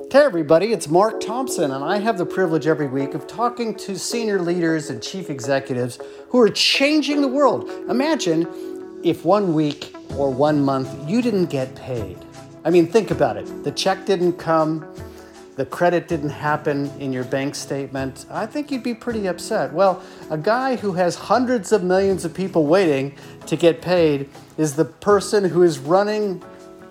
Hey, everybody, it's Mark Thompson, and I have the privilege every week of talking to senior leaders and chief executives who are changing the world. Imagine if one week or one month you didn't get paid. I mean, think about it. The check didn't come, the credit didn't happen in your bank statement. I think you'd be pretty upset. Well, a guy who has hundreds of millions of people waiting to get paid is the person who is running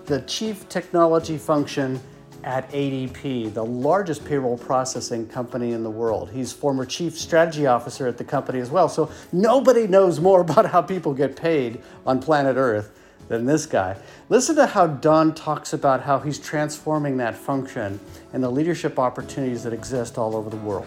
the chief technology function at ADP, the largest payroll processing company in the world. He's former chief strategy officer at the company as well. So nobody knows more about how people get paid on planet Earth than this guy. Listen to how Don talks about how he's transforming that function and the leadership opportunities that exist all over the world.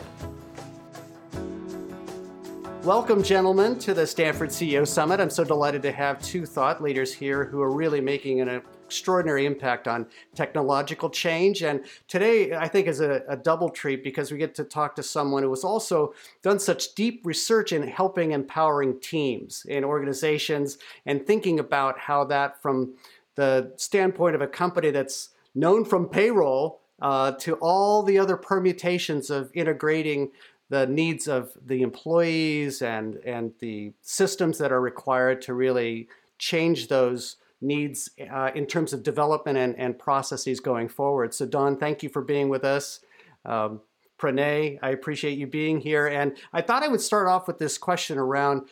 Welcome, gentlemen, to the Stanford CEO Summit. I'm so delighted to have two thought leaders here who are really making an extraordinary impact on technological change. And today, I think, is a, a, double treat because we get to talk to someone who has also done such deep research in helping empowering teams in organizations and thinking about how that, from the standpoint of a company that's known from payroll uh, to all the other permutations of integrating the needs of the employees and, and the systems that are required to really change those needs uh, in terms of development and, and processes going forward. So Don, thank you for being with us. Um, Pranay, I appreciate you being here. And I thought I would start off with this question around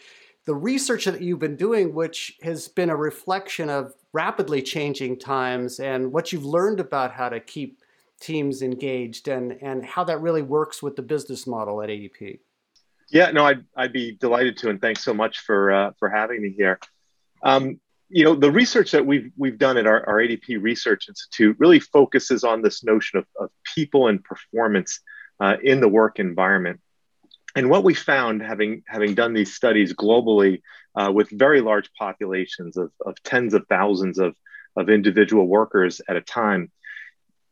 the research that you've been doing, which has been a reflection of rapidly changing times and what you've learned about how to keep teams engaged and, and how that really works with the business model at ADP. Yeah, no, I'd, I'd be delighted to, and thanks so much for uh, for having me here. Um, you know, the research that we've we've done at our, our ADP Research Institute really focuses on this notion of, of people and performance uh, in the work environment. And what we found, having having done these studies globally uh, with very large populations of, of tens of thousands of, of individual workers at a time,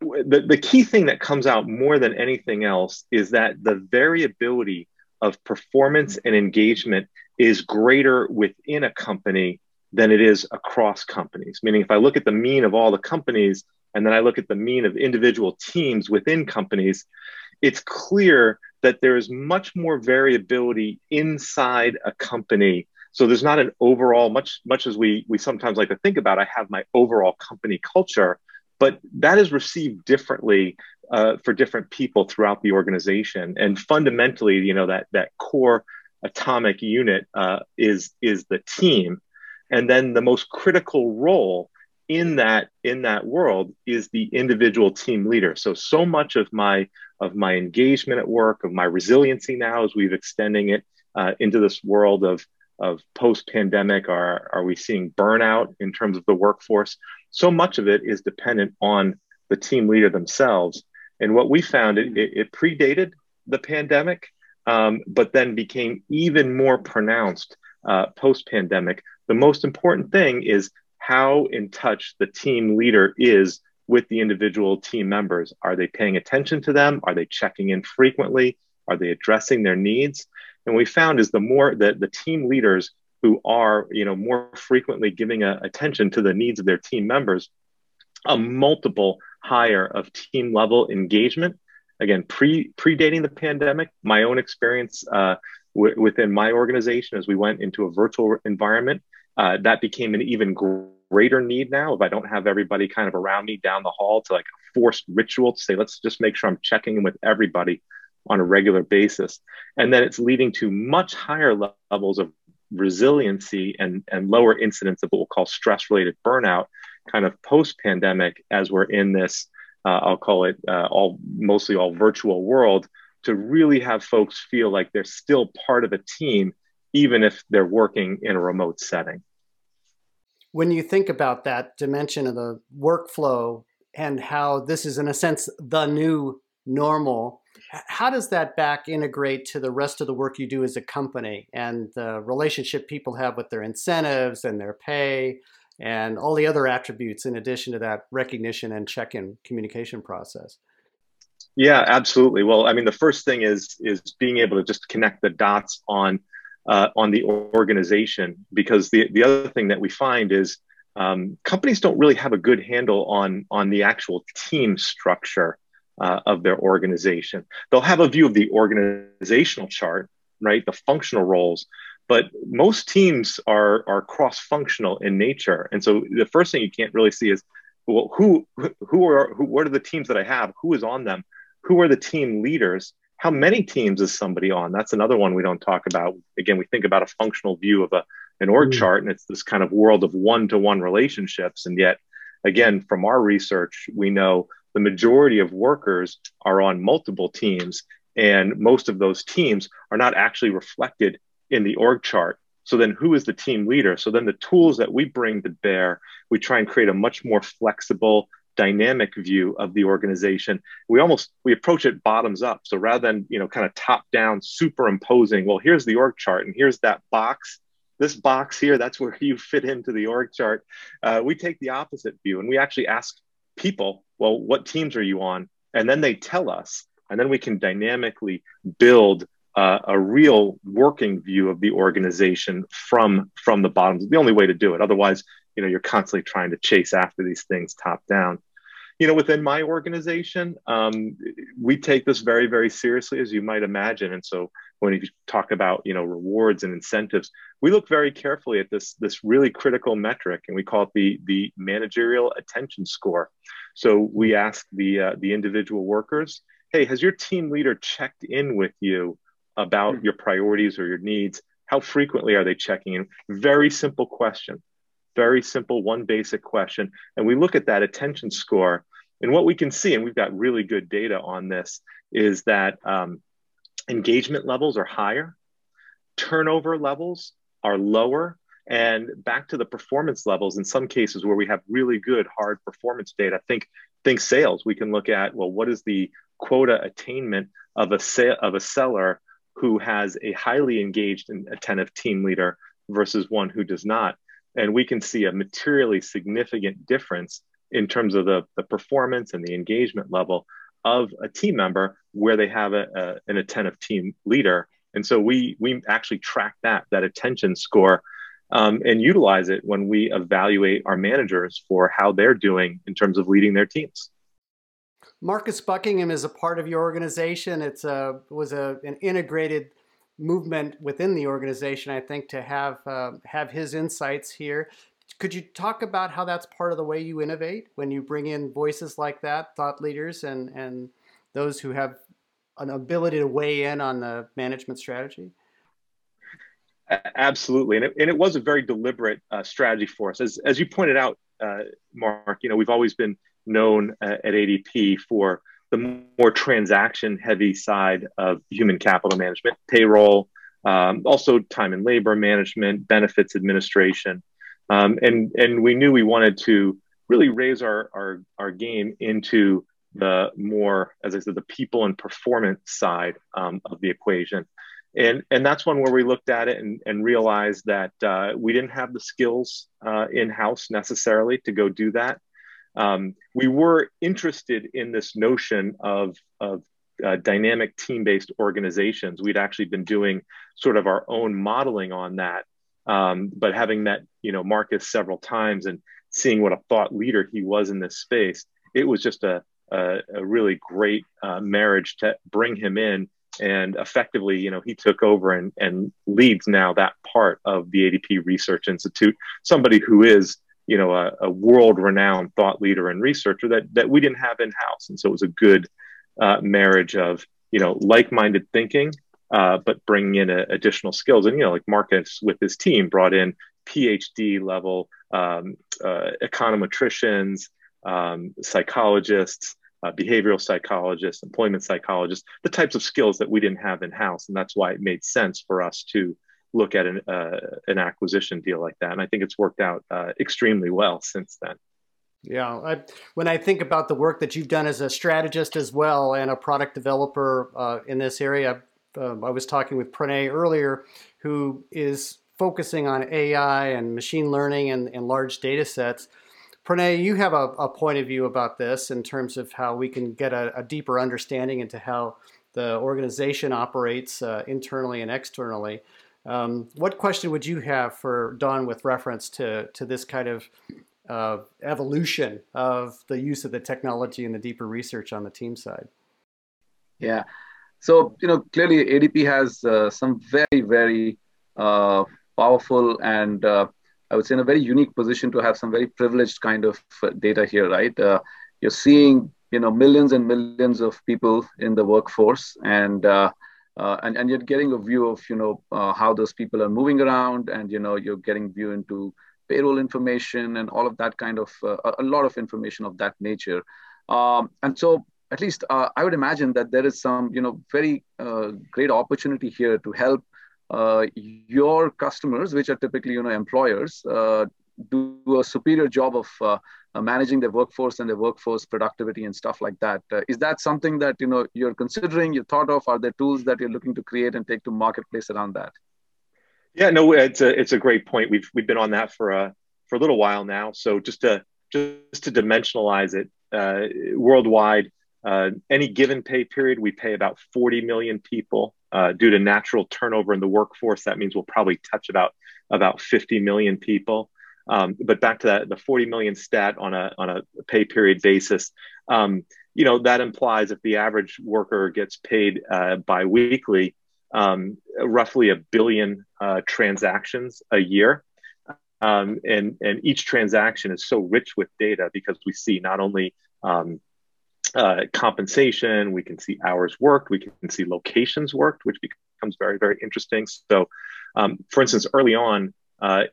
the, the key thing that comes out more than anything else is that the variability of performance and engagement is greater within a company than it is across companies. Meaning, if I look at the mean of all the companies and then I look at the mean of individual teams within companies, it's clear that there is much more variability inside a company. So there's not an overall much much as we we sometimes like to think about. I have my overall company culture, but that is received differently uh, for different people throughout the organization. And fundamentally, you know that that core atomic unit uh, is is the team and then the most critical role in that in that world is the individual team leader. So so much of my of my engagement at work of my resiliency now as we've extending it uh, into this world of of post pandemic are are we seeing burnout in terms of the workforce? So much of it is dependent on the team leader themselves. And what we found it, it, predated the pandemic um, but then became even more pronounced uh, post pandemic the most important thing is how in touch the team leader is with the individual team members. Are they paying attention to them? Are they checking in frequently? Are they addressing their needs? And we found is the more that the team leaders who are, you know, more frequently giving a, attention to the needs of their team members, a multiple higher of team level engagement. Again, pre predating the pandemic, my own experience uh, w- within my organization as we went into a virtual environment uh, that became an even greater need now. If I don't have everybody kind of around me down the hall to like a forced ritual to say, let's just make sure I'm checking in with everybody on a regular basis. And then it's leading to much higher levels of resiliency and, and lower incidence of what we'll call stress related burnout kind of post pandemic as we're in this, uh, I'll call it uh, all mostly all virtual world to really have folks feel like they're still part of a team, even if they're working in a remote setting. When you think about that dimension of the workflow and how this is in a sense the new normal how does that back integrate to the rest of the work you do as a company and the relationship people have with their incentives and their pay and all the other attributes in addition to that recognition and check-in communication process yeah absolutely well i mean the first thing is is being able to just connect the dots on uh, on the organization because the, the other thing that we find is um, companies don't really have a good handle on on the actual team structure uh, of their organization. They'll have a view of the organizational chart, right? The functional roles, but most teams are are cross functional in nature, and so the first thing you can't really see is well, who who are who? What are the teams that I have? Who is on them? Who are the team leaders? How many teams is somebody on? That's another one we don't talk about. Again, we think about a functional view of a an org mm. chart, and it's this kind of world of one to one relationships, and yet again, from our research, we know the majority of workers are on multiple teams, and most of those teams are not actually reflected in the org chart. So then who is the team leader? So then the tools that we bring to bear, we try and create a much more flexible, dynamic view of the organization. We almost we approach it bottoms up. So rather than, you know, kind of top down superimposing, well, here's the org chart and here's that box this box here, that's where you fit into the org chart. Uh, we take the opposite view and we actually ask people, well, what teams are you on? And then they tell us, and then we can dynamically build uh, a real working view of the organization from from the bottom. The only way to do it. Otherwise, you know, you're constantly trying to chase after these things top down you know, within my organization, um, we take this very, very seriously, as you might imagine. And so, when you talk about you know rewards and incentives, we look very carefully at this this really critical metric, and we call it the the managerial attention score. So we ask the uh, the individual workers, hey, has your team leader checked in with you about mm-hmm. your priorities or your needs? How frequently are they checking in? Very simple question very simple, one basic question. And we look at that attention score. And what we can see, and we've got really good data on this, is that um, engagement levels are higher, turnover levels are lower, and back to the performance levels in some cases where we have really good hard performance data. Think think sales. We can look at well, what is the quota attainment of a sa- of a seller who has a highly engaged and attentive team leader versus one who does not and we can see a materially significant difference in terms of the, the performance and the engagement level of a team member where they have a, a, an attentive team leader. And so we we actually track that that attention score um, and utilize it when we evaluate our managers for how they're doing in terms of leading their teams. Marcus buckingham is a part of your organization. It's a was a, an integrated movement within the organization, I think, to have uh, have his insights here. Could you talk about how that's part of the way you innovate when you bring in voices like that, thought leaders, and and those who have an ability to weigh in on the management strategy? Absolutely, and it, and it was a very deliberate uh, strategy for us, as as you pointed out, uh, Mark. You know, we've always been known uh, at ADP for the more transaction heavy side of human capital management, payroll, um, also time and labor management, benefits administration. Um, and, and we knew we wanted to really raise our, our, our game into the more, as I said, the people and performance side um, of the equation. And, and that's one where we looked at it and, and realized that uh, we didn't have the skills uh, in house necessarily to go do that um, we were interested in this notion of, of uh, dynamic team-based organizations. We'd actually been doing sort of our own modeling on that, um, but having met you know Marcus several times and seeing what a thought leader he was in this space, it was just a a, a really great uh, marriage to bring him in. And effectively, you know, he took over and, and leads now that part of the ADP Research Institute. Somebody who is you know a, a world-renowned thought leader and researcher that that we didn't have in house, and so it was a good uh, marriage of you know like-minded thinking, uh, but bringing in a, additional skills. And you know, like Marcus with his team brought in PhD level um, uh, econometricians, um, psychologists. Uh, behavioral psychologists, employment psychologists, the types of skills that we didn't have in house. And that's why it made sense for us to look at an, uh, an acquisition deal like that. And I think it's worked out uh, extremely well since then. Yeah, I, when I think about the work that you've done as a strategist as well and a product developer uh, in this area, um, I was talking with Pranay earlier, who is focusing on AI and machine learning and, and large data sets. Pranay, you have a, a, point of view about this in terms of how we can get a, a deeper understanding into how the organization operates uh, internally and externally. Um, what question would you have for Don with reference to, to this kind of uh, evolution of the use of the technology and the deeper research on the team side. Yeah. So, you know, clearly ADP has uh, some very, very uh, powerful and uh, I would say in a very unique position to have some very privileged kind of uh, data here, right? Uh, you're seeing, you know, millions and millions of people in the workforce and uh, and, and you're getting a view of, you know, how those people are moving around and, you know, you're getting view into payroll information and all of that kind of, a lot of information of that nature. Um, and so at least uh, I would imagine that there is some, you know, very uh, great opportunity here to help uh, your customers, which are typically, you know, employers, uh, do a superior job of uh, uh, managing their workforce and their workforce productivity and stuff like that. is that something that you know you're considering, you thought of? Are there tools that you're looking to create and take to marketplace around that? Yeah, no, it's a it's a great point. We've we've been on that for a for a little while now. So just to just to dimensionalize it, worldwide, uh, any given pay period, we pay about 40 million people uh, due to natural turnover in the workforce. That means we'll probably touch about about 50 million people. Um, but back to that, the 40 million stat on a on a pay period basis, um, you know that implies if the average worker gets paid uh, biweekly, um, roughly a billion uh, transactions a year. Um, and and each transaction is so rich with data because we see not only um, uh, compensation, we can see hours worked, we can see locations worked, which becomes very, very interesting. So, um, for instance, early on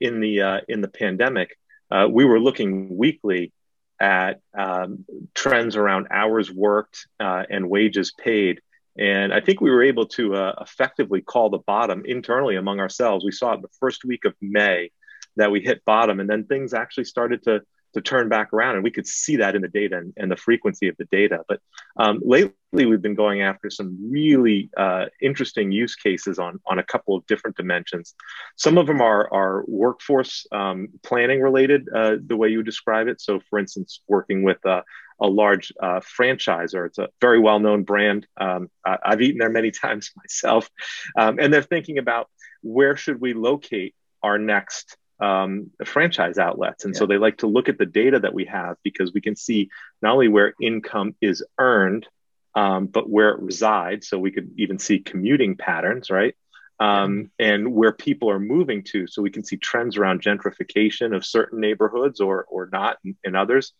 in the uh, in the pandemic, uh, we were looking weekly at um, trends around hours worked uh, and wages paid. And I think we were able to uh, effectively call the bottom internally among ourselves. We saw it the first week of May that we hit bottom, and then things actually started to to turn back around. And we could see that in the data and, and the frequency of the data. But um, lately, we've been going after some really uh, interesting use cases on, on a couple of different dimensions. Some of them are, are workforce um, planning related, uh, the way you describe it. So, for instance, working with a, a large uh, franchisor, it's a very well known brand. Um, I, have eaten there many times myself. Um, and they're thinking about where should we locate our next um, franchise outlets. And yeah. so they like to look at the data that we have because we can see not only where income is earned, um, but where it resides. So we could even see commuting patterns, right? Um, and where people are moving to. So we can see trends around gentrification of certain neighborhoods or, or not in, in others.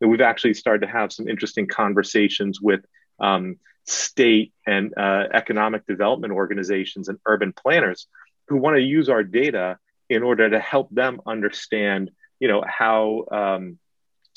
And we've actually started to have some interesting conversations with um, state and uh, economic development organizations and urban planners who want to use our data in order to help them understand, you know, how um,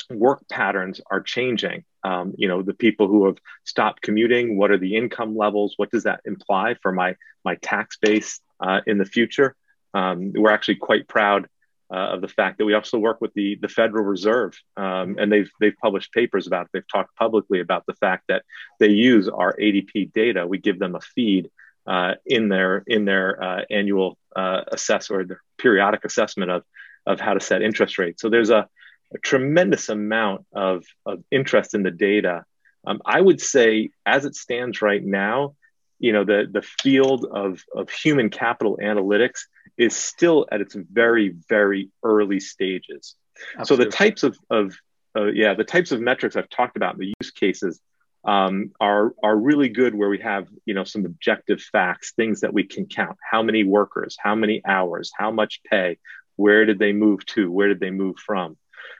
work patterns are changing. Um, you know, the people who have stopped commuting, what are the income levels? What does that imply for my my tax base uh, in the future? Um, we're actually quite proud uh, of the fact that we also work with the the Federal Reserve, um, and they've they've published papers about it. They've talked publicly about the fact that they use our ADP data. We give them a feed uh, in their in their uh, annual uh, assess or their periodic assessment of of how to set interest rates. So there's a, a tremendous amount of, of interest in the data. Um, I would say, as it stands right now, you know the the field of of human capital analytics is still at its very very early stages. Absolutely. So the types of of uh, yeah the types of metrics I've talked about, the use cases um, are are really good where we have you know some objective facts, things that we can count. How many workers? How many hours? How much pay? Where did they move to? Where did they move from?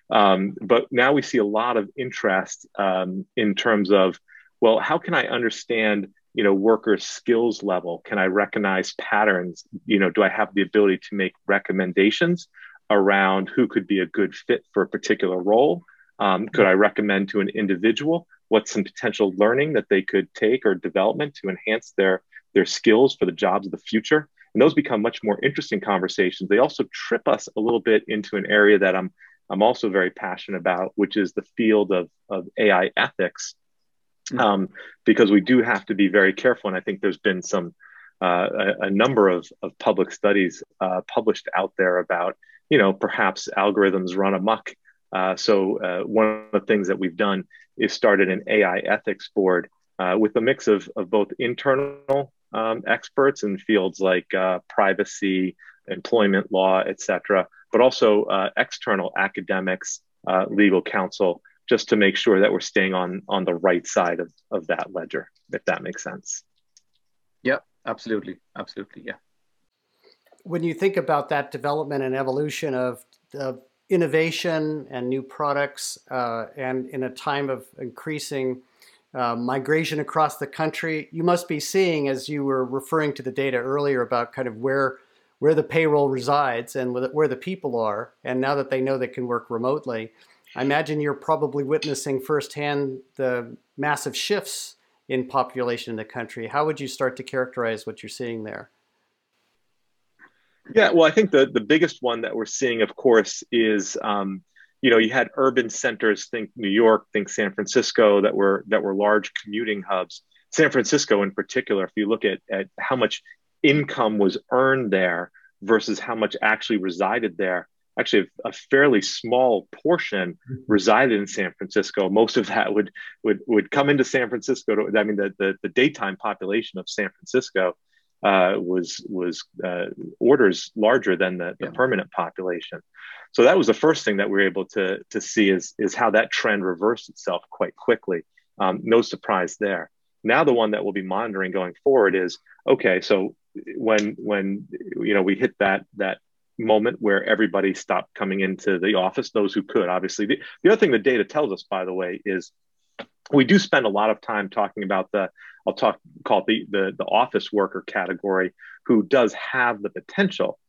Um, but now we see a lot of interest um, in terms of well, how can I understand you know workers' skills level? Can I recognize patterns? You know, do I have the ability to make recommendations around who could be a good fit for a particular role? Um, could I recommend to an individual? What's some potential learning that they could take or development to enhance their their skills for the jobs of the future. And those become much more interesting conversations. They also trip us a little bit into an area that i'm i'm also very passionate about which is the field of, of ai ethics. Mm-hmm. um, because we do have to be very careful and i think there's been some uh, a, a, number of, of public studies uh, published out there about you know perhaps algorithms run amok uh, so uh, one of the things that we've done is started an AI ethics board uh, with a mix of, of both internal um, experts in fields like uh, privacy, employment law, et cetera, but also uh, external academics, uh, legal counsel, just to make sure that we're staying on on the right side of, of that ledger, if that makes sense. Yeah, absolutely, absolutely, yeah. When you think about that development and evolution of, of innovation and new products, uh, and in a time of increasing uh, migration across the country, you must be seeing, as you were referring to the data earlier about kind of where where the payroll resides and where the people are, and now that they know they can work remotely, I imagine you're probably witnessing firsthand the massive shifts in population in the country. How would you start to characterize what you're seeing there? Yeah, well, I think the, the biggest one that we're seeing, of course, is um, you know you had urban centers, think New York, think San Francisco, that were that were large commuting hubs. San Francisco, in particular, if you look at, at how much income was earned there versus how much actually resided there, actually a, fairly small portion resided in San Francisco. Most of that would would would come into San Francisco. To, I mean, the, the, the daytime population of San Francisco uh, was was uh, orders larger than the, the yeah. permanent population. So that was the first thing that we were able to to see is is how that trend reversed itself quite quickly. Um, no surprise there. Now the one that we'll be monitoring going forward is okay. So when when you know we hit that that moment where everybody stopped coming into the office, those who could, obviously. The, the other thing the data tells us, by the way, is we do spend a lot of time talking about the, I'll talk, call it the, the, the office worker category, who does have the potential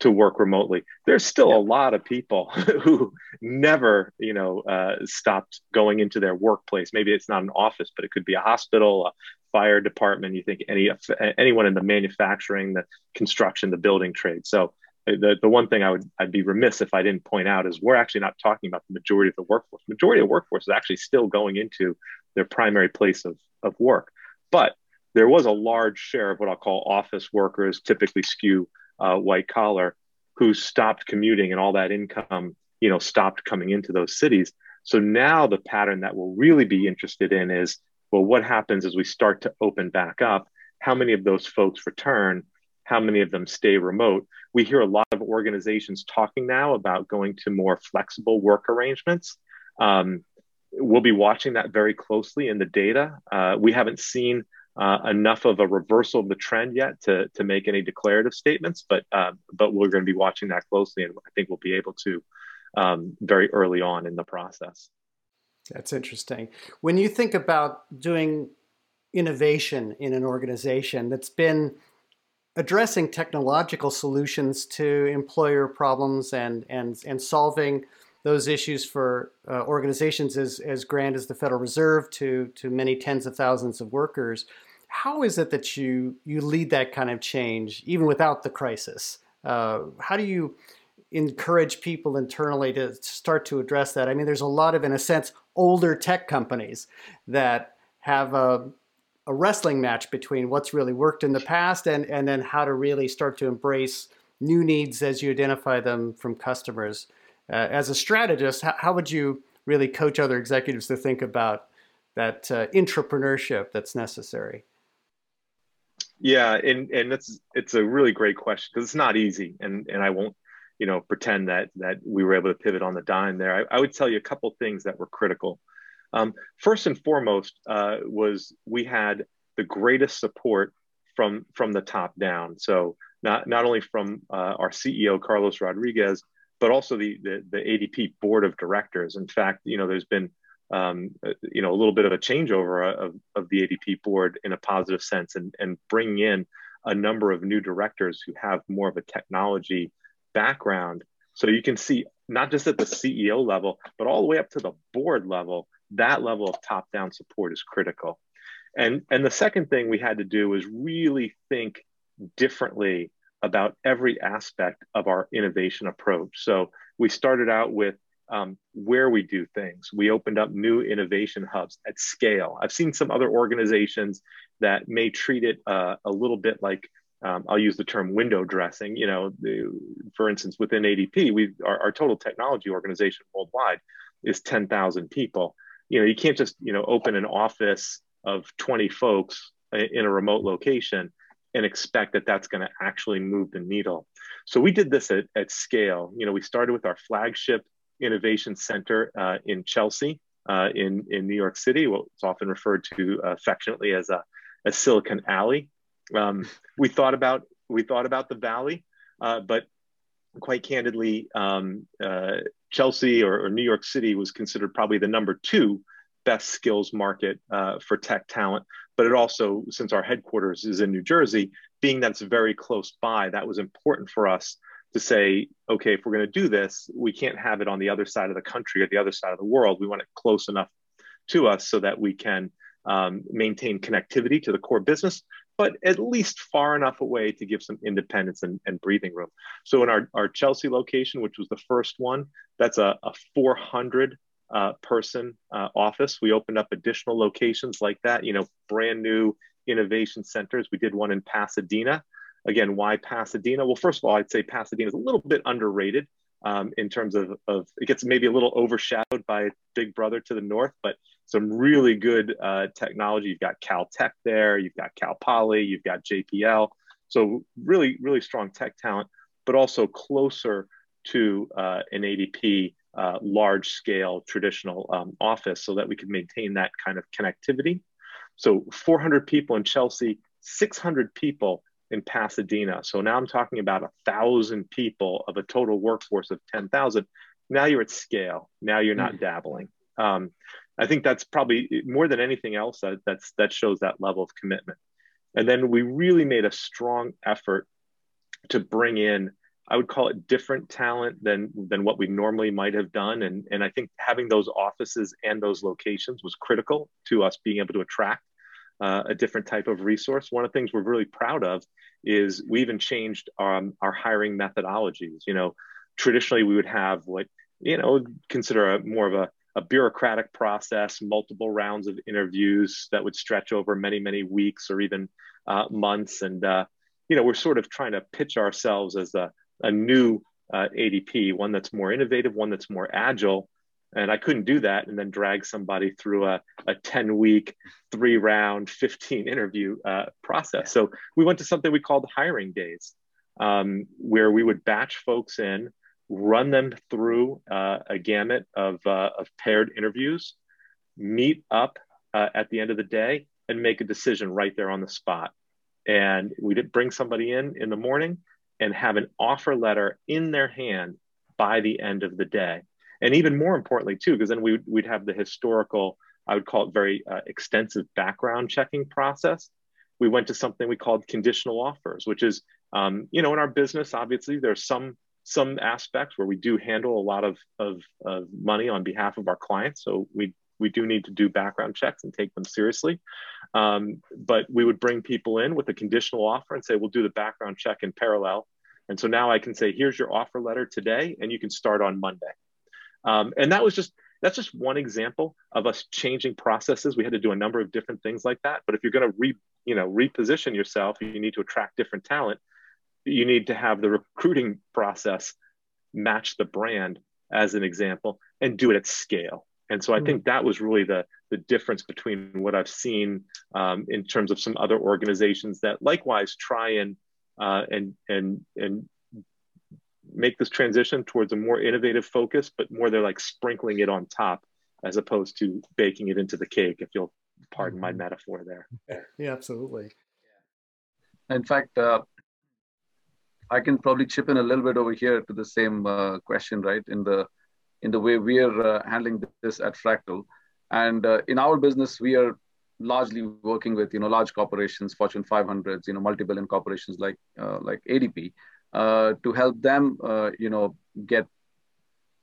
to work remotely. There's still yeah. a lot of people who never, you know, uh, stopped going into their workplace. Maybe it's not an office, but it could be a hospital, a fire department. You think any anyone in the manufacturing, the construction, the building trade. So the, the one thing I would I'd be remiss if I didn't point out is we're actually not talking about the majority of the workforce. Majority of the workforce is actually still going into their primary place of, of work. But there was a large share of what I'll call office workers, typically skew uh, white collar, who stopped commuting and all that income, you know, stopped coming into those cities. So now the pattern that we'll really be interested in is, well, what happens as we start to open back up? How many of those folks return? how many of them stay remote. We hear a lot of organizations talking now about going to more flexible work arrangements. Um, we'll be watching that very closely in the data. Uh, we haven't seen uh, enough of a reversal of the trend yet to, to make any declarative statements, but uh, but we're going to be watching that closely, and I think we'll be able to um, very early on in the process. That's interesting. When you think about doing innovation in an organization that's been addressing technological solutions to employer problems and, and, and solving those issues for uh, organizations as, as grand as the Federal Reserve to, to many tens of thousands of workers. How is it that you, you lead that kind of change even without the crisis? Uh, how do you encourage people internally to start to address that? I mean, there's a lot of, in a sense, older tech companies that have a a wrestling match between what's really worked in the past and, and then how to really start to embrace new needs as you identify them from customers. Uh, as a strategist, how, how, would you really coach other executives to think about that uh, entrepreneurship that's necessary? Yeah, and and that's it's a really great question because it's not easy, and and I won't you know pretend that that we were able to pivot on the dime there. I, I would tell you a couple things that were critical. Um, first and foremost uh, was we had the greatest support from from the top down. So not not only from uh, our CEO Carlos Rodriguez, but also the, the, the ADP board of directors. In fact, you know, there's been um, uh, you know a little bit of a changeover of, of the ADP board in a positive sense, and and bringing in a number of new directors who have more of a technology background. So you can see not just at the CEO level, but all the way up to the board level, that level of top down support is critical. And, and the second thing we had to do was really think differently about every aspect of our innovation approach. So we started out with um, where we do things. We opened up new innovation hubs at scale. I've seen some other organizations that may treat it uh, a little bit like um, I'll use the term window dressing. You know, the, for instance, within ADP, we our, our total technology organization worldwide is 10,000 people you know you can't just you know open an office of 20 folks in a remote location and expect that that's going to actually move the needle. So we did this at, at scale. You know, we started with our flagship innovation center uh, in Chelsea, uh, in in New York City. It's often referred to affectionately as a, a Silicon Alley. Um, we thought about we thought about the Valley, uh, but quite candidly, um, uh, Chelsea or, or, New York City was considered probably the number two best skills market uh, for tech talent. But it also, since our headquarters is in New Jersey, being that it's very close by, that was important for us to say, okay, if we're going to do this, we can't have it on the other side of the country or the other side of the world. We want it close enough to us so that we can um, maintain connectivity to the core business, but at least far enough away to give some independence and, and breathing room. So in our, our Chelsea location, which was the first one, that's a, a 400 uh, person uh, office. We opened up additional locations like that, you know, brand new innovation centers. We did one in Pasadena. Again, why Pasadena? Well, first of all, I'd say Pasadena is a little bit underrated um, in terms of, of, it gets maybe a little overshadowed by Big Brother to the north, but some really good uh, technology. You've got Caltech there, you've got Cal Poly, you've got JPL. So really, really strong tech talent, but also closer to uh, an ADP uh, large scale traditional um, office so that we could maintain that kind of connectivity. So 400 people in Chelsea, 600 people in Pasadena. So now I'm talking about a thousand people of a total workforce of 10,000. Now you're at scale. Now you're not mm. dabbling. Um, I think that's probably more than anything else that, that's that shows that level of commitment. And then we really made a strong effort to bring in, I would call it different talent than than what we normally might have done. And, and I think having those offices and those locations was critical to us being able to attract uh, a different type of resource. One of the things we're really proud of is we even changed um, our hiring methodologies. You know, traditionally we would have what you know consider a more of a a bureaucratic process, multiple rounds of interviews that would stretch over many, many weeks or even uh, months. And, uh, you know, we're sort of trying to pitch ourselves as a, a new uh, ADP, one that's more innovative, one that's more agile. And I couldn't do that and then drag somebody through a, a 10 week, three round, 15 interview uh, process. So we went to something we called hiring days, um, where we would batch folks in run them through uh, a gamut of, uh, of paired interviews, meet up uh, at the end of the day, and make a decision right there on the spot. And we did bring somebody in in the morning and have an offer letter in their hand by the end of the day. And even more importantly, too, because then we, we'd have the historical, I would call it very uh, extensive background checking process. We went to something we called conditional offers, which is, um, you know, in our business, obviously, there's some some aspects where we do handle a lot of, of, of money on behalf of our clients. So we we do need to do background checks and take them seriously. Um, but we would bring people in with a conditional offer and say, we'll do the background check in parallel. And so now I can say, here's your offer letter today, and you can start on Monday. Um, and that was just that's just one example of us changing processes. We had to do a number of different things like that. But if you're going to re you know reposition yourself, you need to attract different talent you need to have the recruiting process match the brand as an example and do it at scale and so i mm-hmm. think that was really the the difference between what i've seen um, in terms of some other organizations that likewise try and uh, and and and make this transition towards a more innovative focus but more they're like sprinkling it on top as opposed to baking it into the cake if you'll pardon my mm-hmm. metaphor there yeah absolutely in fact uh, I can probably chip in a little bit over here to the same uh, question, right? In the in the way we are uh, handling this at Fractal, and uh, in our business, we are largely working with you know large corporations, Fortune 500s, you know multi-billion corporations like uh, like ADP, to help them you know get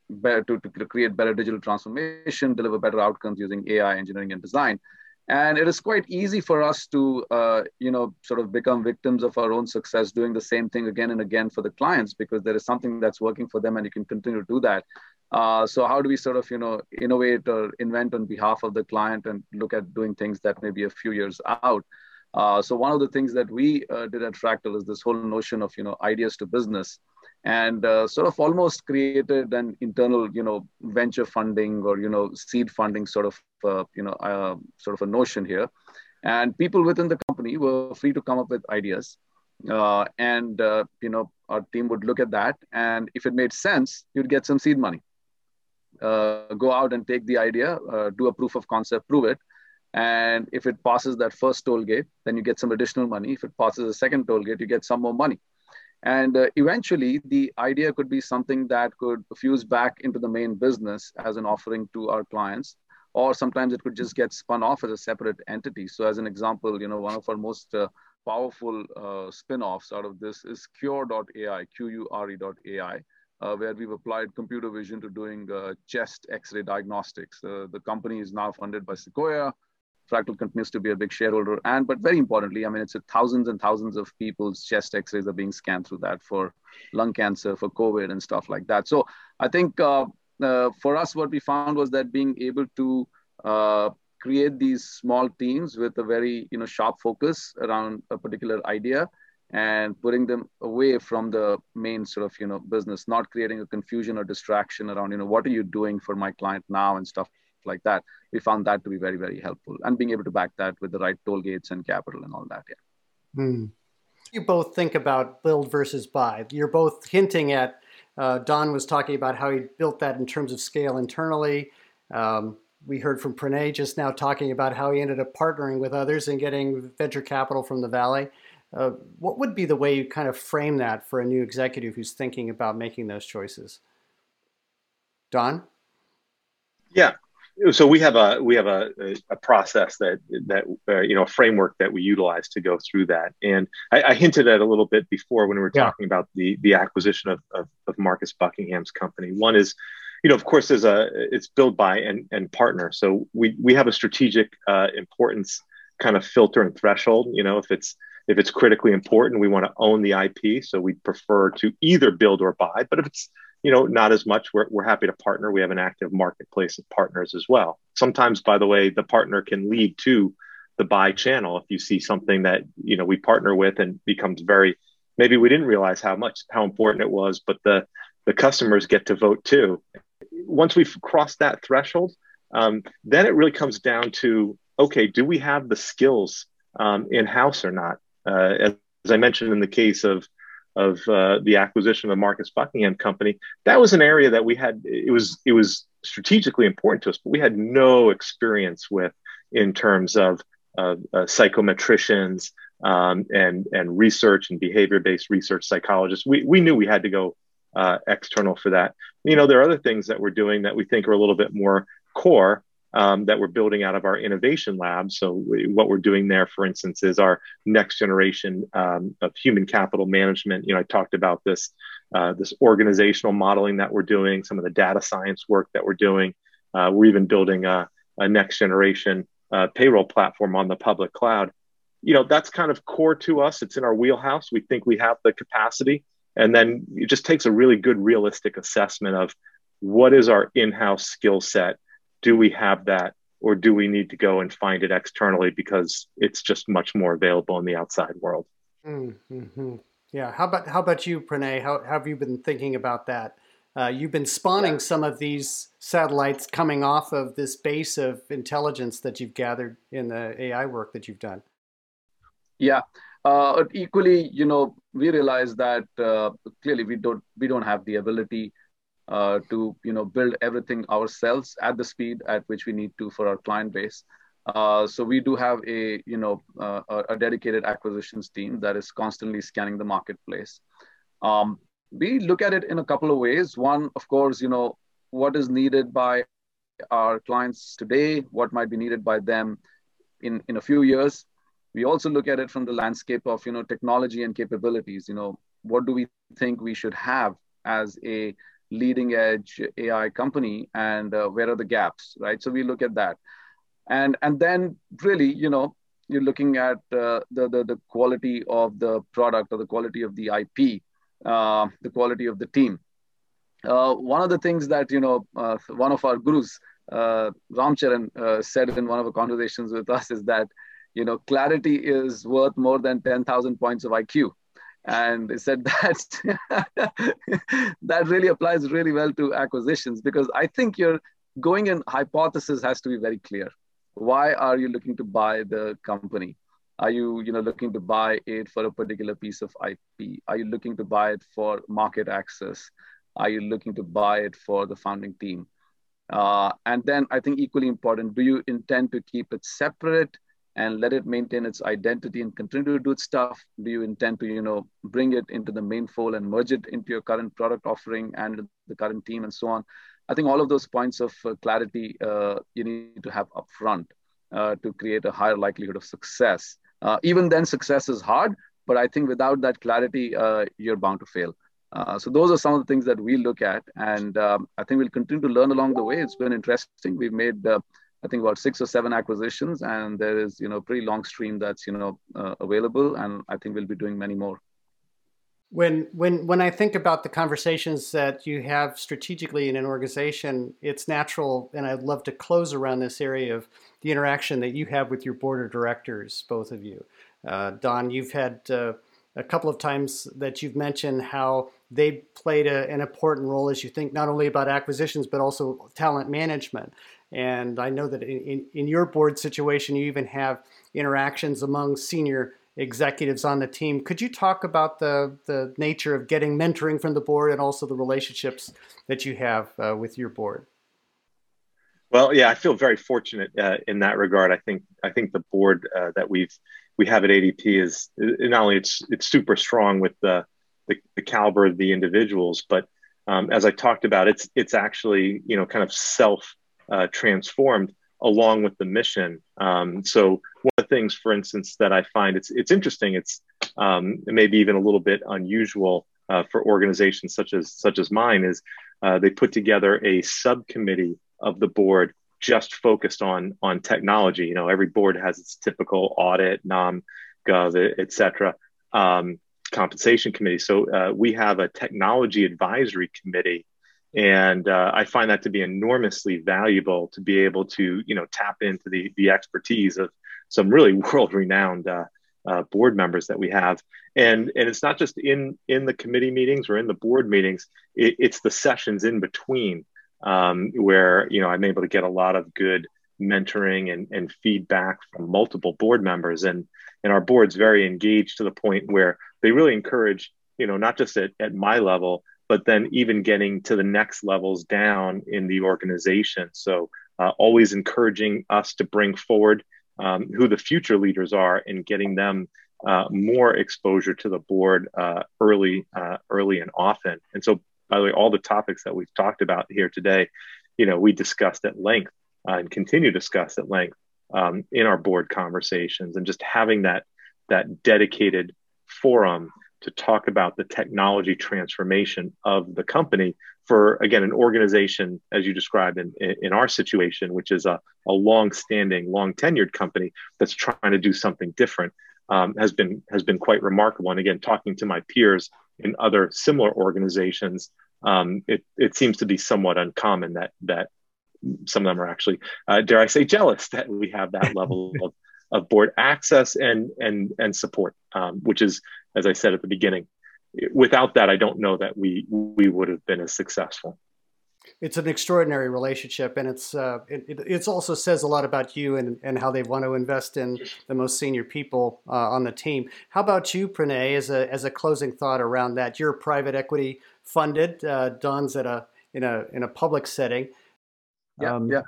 better to, to create better digital transformation, deliver better outcomes using AI engineering and design and it is quite easy for us to uh, you know sort of become victims of our own success doing the same thing again and again for the clients because there is something that's working for them and you can continue to do that. Uh, so how do we sort of you know innovate or invent on behalf of the client and look at doing things that may be a few years out? Uh, so one of the things that we uh, did at fractal is this whole notion of you know ideas to business and uh, sort of almost created an internal you know venture funding or you know seed funding sort of uh, you know uh, sort of a notion here. And people within the company were free to come up with ideas uh, and uh, you know our team would look at that. And if it made sense you'd get some seed money. Uh, go out and take the idea do a proof of concept prove it. And if it passes that first toll gate then you get some additional money. If it passes the second toll gate you get some more money and uh, eventually the idea could be something that could fuse back into the main business as an offering to our clients or sometimes it could just get spun off as a separate entity. So, as an example, you know, one of our most uh, powerful uh, spin-offs out of this is Qure.ai, Q-U-R-E.ai, uh, where we've applied computer vision to doing uh, chest X-ray diagnostics. Uh, the company is now funded by Sequoia. Fractal continues to be a big shareholder, and but very importantly, I mean, it's thousands and thousands of people's chest X-rays are being scanned through that for lung cancer, for COVID, and stuff like that. So, I think uh, uh, for us, what we found was that being able to uh, create these small teams with a very you know sharp focus around a particular idea and putting them away from the main sort of you know business not creating a confusion or distraction around you know what are you doing for my client now and stuff like that we found that to be very very helpful and being able to back that with the right toll gates and capital and all that yeah hmm. you both think about build versus buy you're both hinting at uh, Don was talking about how he built that in terms of scale internally. Um, we heard from Pranay just now talking about how he ended up partnering with others and getting venture capital from the Valley. Uh, what would be the way you kind of frame that for a new executive who's thinking about making those choices? Don? Yeah, so we have a we have a, a process that that uh, you know a framework that we utilize to go through that. And I, I hinted at a little bit before when we were yeah. talking about the the acquisition of, of, of marcus buckingham's company. One is you know of course there's a it's built by and, and partner. So we we have a strategic uh, importance kind of filter and threshold. You know if it's if it's critically important we want to own the ip so we prefer to either build or buy. But if it's you know, not as much. We're, we're happy to partner. We have an active marketplace of partners as well. Sometimes, by the way, the partner can lead to the buy channel. If you see something that, you know, we partner with and becomes very, maybe we didn't realize how much, how important it was, but the, the customers get to vote too. Once we've crossed that threshold, um, then it really comes down to, okay, do we have the skills um, in house or not? Uh, as, as I mentioned in the case of of uh, the acquisition of the Marcus Buckingham Company, that was an area that we had. It was it was strategically important to us, but we had no experience with in terms of uh, uh, psychometricians um, and and research and behavior based research psychologists. We we knew we had to go uh, external for that. You know, there are other things that we're doing that we think are a little bit more core um, that we're building out of our innovation lab. So, we, what we're doing there, for instance, is our next generation um, of human capital management. You know, I talked about this uh, this organizational modeling that we're doing, some of the data science work that we're doing. Uh, we're even building a, a next generation uh, payroll platform on the public cloud. You know, that's kind of core to us. It's in our wheelhouse. We think we have the capacity. And then it just takes a really good, realistic assessment of what is our in house skill set do we have that or do we need to go and find it externally because it's just much more available in the outside world? Mm-hmm. yeah. How about how about you pranay? How, how have you been thinking about that? Uh, you've been spawning yeah. some of these satellites coming off of this base of intelligence that you've gathered in the ai work that you've done. Yeah. Uh, equally you know we realize that uh, clearly we don't we don't have the ability uh, to you know build everything ourselves at the speed at which we need to for our client base. Uh, so we do have a you know uh, a dedicated acquisitions team that is constantly scanning the marketplace. Um, we look at it in a couple of ways. One, of course, you know what is needed by our clients today, what might be needed by them in in a few years. We also look at it from the landscape of you know technology and capabilities. You know what do we think we should have as a leading edge AI company and uh, where are the gaps, right? So we look at that. And, and then really, you know, you're looking at uh, the, the, the quality of the product or the quality of the IP, uh, the quality of the team. Uh, one of the things that, you know, uh, one of our gurus, uh, Ram Charan, uh, said in one of the conversations with us is that, you know, clarity is worth more than 10,000 points of IQ and they said that that really applies really well to acquisitions because i think your going in hypothesis has to be very clear why are you looking to buy the company? Are you, you know, looking to buy it for a particular piece of IP? Are you looking to buy it for market access? Are you looking to buy it for the founding team? Uh, and then I think equally important, do you intend to keep it separate and let it maintain its identity and continue to do its stuff? Do you intend to, you know, bring it into the main fold and merge it into your current product offering and the current team and so on? I think all of those points of uh, clarity uh, you need to have upfront uh, to create a higher likelihood of success. Uh, even then, success is hard, but I think without that clarity, uh, you're bound to fail. Uh, so those are some of the things that we look at, and um, I think we'll continue to learn along the way. It's been interesting. We've made, I think, about six or seven acquisitions, and there is, you know, pretty long stream that's, you know, uh, available, and I think we'll be doing many more. When when when I think about the conversations that you have strategically in an organization, it's natural, and I'd love to close around this area of the interaction that you have with your board of directors, both of you. Uh, Don, you've had uh, a couple of times that you've mentioned how they played a, an important role as you think not only about acquisitions but also talent management. And I know that in, in your board situation, you even have interactions among senior executives on the team. Could you talk about the, the nature of getting mentoring from the board and also the relationships that you have uh, with your board? Well, yeah, I feel very fortunate uh, in that regard. I think I think the board uh, that we've we have at ADP is not only it's it's super strong with the the, the caliber of the individuals, but um, as I talked about, it's it's actually you know kind of self uh, transformed along with the mission. Um, so one of the things, for instance, that I find it's it's interesting. It's um, maybe even a little bit unusual uh, for organizations such as such as mine is uh, they put together a subcommittee of the board just focused on on technology. You know, every board has its typical audit, nom, gov, et cetera, um, compensation committee. So uh, we have a technology advisory committee, and uh, I find that to be enormously valuable to be able to you know tap into the the expertise of some really world renowned. Uh, uh, board members that we have and and it's not just in in the committee meetings or in the board meetings it, it's the sessions in between um, where you know I'm able to get a lot of good mentoring and, and feedback from multiple board members and and our board's very engaged to the point where they really encourage you know not just at, at my level but then even getting to the next levels down in the organization. So uh, always encouraging us to bring forward um, who the future leaders are and getting them uh, more exposure to the board uh, early uh, early and often. And so by the way, all the topics that we've talked about here today, you know, we discussed at length uh, and continue to discuss at length um, in our board conversations, and just having that that dedicated forum to talk about the technology transformation of the company for again an organization as you described in, in our situation which is a, a long-standing long tenured company that's trying to do something different um, has been has been quite remarkable. And again talking to my peers in other similar organizations, um, it, it seems to be somewhat uncommon that that some of them are actually, uh, dare I say, jealous that we have that level of, of board access and and and support, um, which is, as I said at the beginning, without that, I don't know that we we would have been as successful it's an extraordinary relationship, and it's uh, it, it also says a lot about you and, and how they want to invest in the most senior people uh, on the team. How about you, Pranay, as a as a closing thought around that? You're private equity funded. Uh, Don's at a in a in a public setting. Yeah, um, yeah,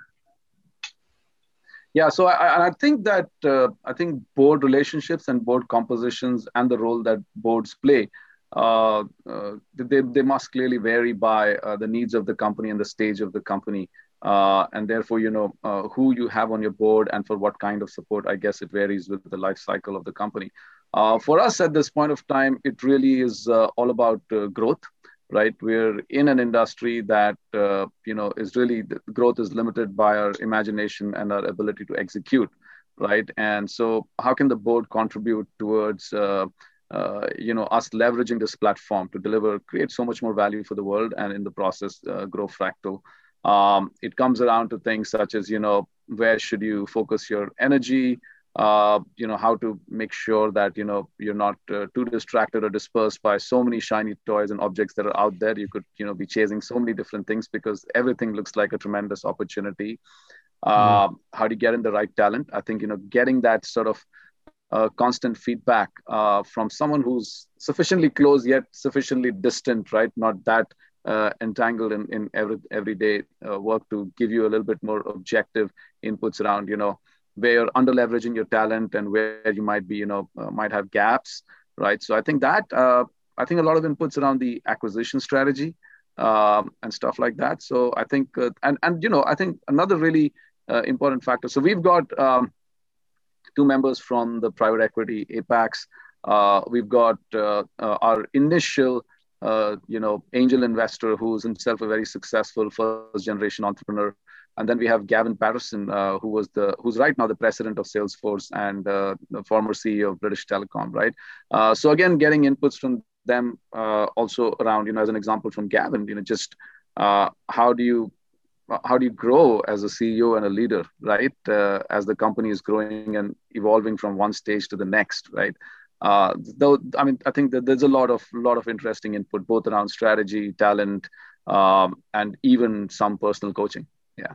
yeah. So I, I think that uh, I think board relationships and board compositions and the role that boards play uh, uh, they, they must clearly vary by uh, the needs of the company and the stage of the company. Uh, and therefore, you know, uh, who you have on your board and for what kind of support, I guess it varies with the life cycle of the company. for us at this point of time, it really is all about growth, right? We're in an industry that, you know, is really, growth is limited by our imagination and our ability to execute, right? And so how can the board contribute towards uh, you know us leveraging this platform to deliver create so much more value for the world and in the process uh, grow fractal um, it comes around to things such as you know where should you focus your energy uh, you know how to make sure that you know you're not uh, too distracted or dispersed by so many shiny toys and objects that are out there you could you know be chasing so many different things because everything looks like a tremendous opportunity Uh, mm. How do you get in the right talent? I think you know getting that sort of uh, constant feedback uh, from someone who's sufficiently close yet sufficiently distant, right? Not that uh, entangled in, in every everyday uh, work to give you a little bit more objective inputs around, you know, where you're under leveraging your talent and where you might be, you know, uh, might have gaps, right? So I think that uh, I think a lot of inputs around the acquisition strategy um, and stuff like that. So I think and and you know I think another really important factor. So we've got um, two members from the private equity Apax. Uh, we've got uh, uh, our initial, uh, you know, angel investor who's himself a very successful first generation entrepreneur, and then we have Gavin Patterson, uh, who was the who's right now the president of Salesforce and uh, the former CEO of British Telecom. Right. so again, getting inputs from them also around, you know, as an example from Gavin, you know, just how do you how do you grow as a CEO and a leader, right? Uh, as the company is growing and evolving from one stage to the next, right? Uh, though, I mean, I think that there's a lot of lot of interesting input, both around strategy, talent, um, and even some personal coaching. Yeah.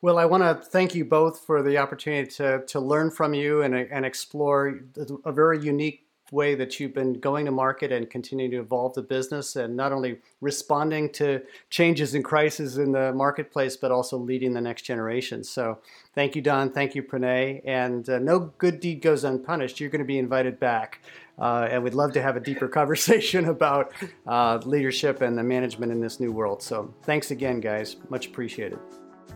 Well, I want to thank you both for the opportunity to to learn from you and and explore a very unique way that you've been going to market and continuing to evolve the business and not only responding to changes and crises in the marketplace, but also leading the next generation. So thank you, Don. Thank you, Pranay. And uh, no good deed goes unpunished. You're going to be invited back. Uh, and we'd love to have a deeper conversation about uh, leadership and the management in this new world. So thanks again, guys. Much appreciated.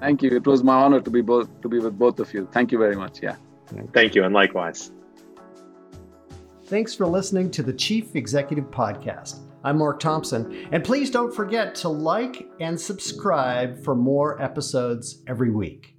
Thank you. It was my honor to be both to be with both of you. Thank you very much. Yeah. Thank you, and likewise. Thanks for listening to the Chief Executive Podcast. I'm Mark Thompson, and please don't forget to like and subscribe for more episodes every week.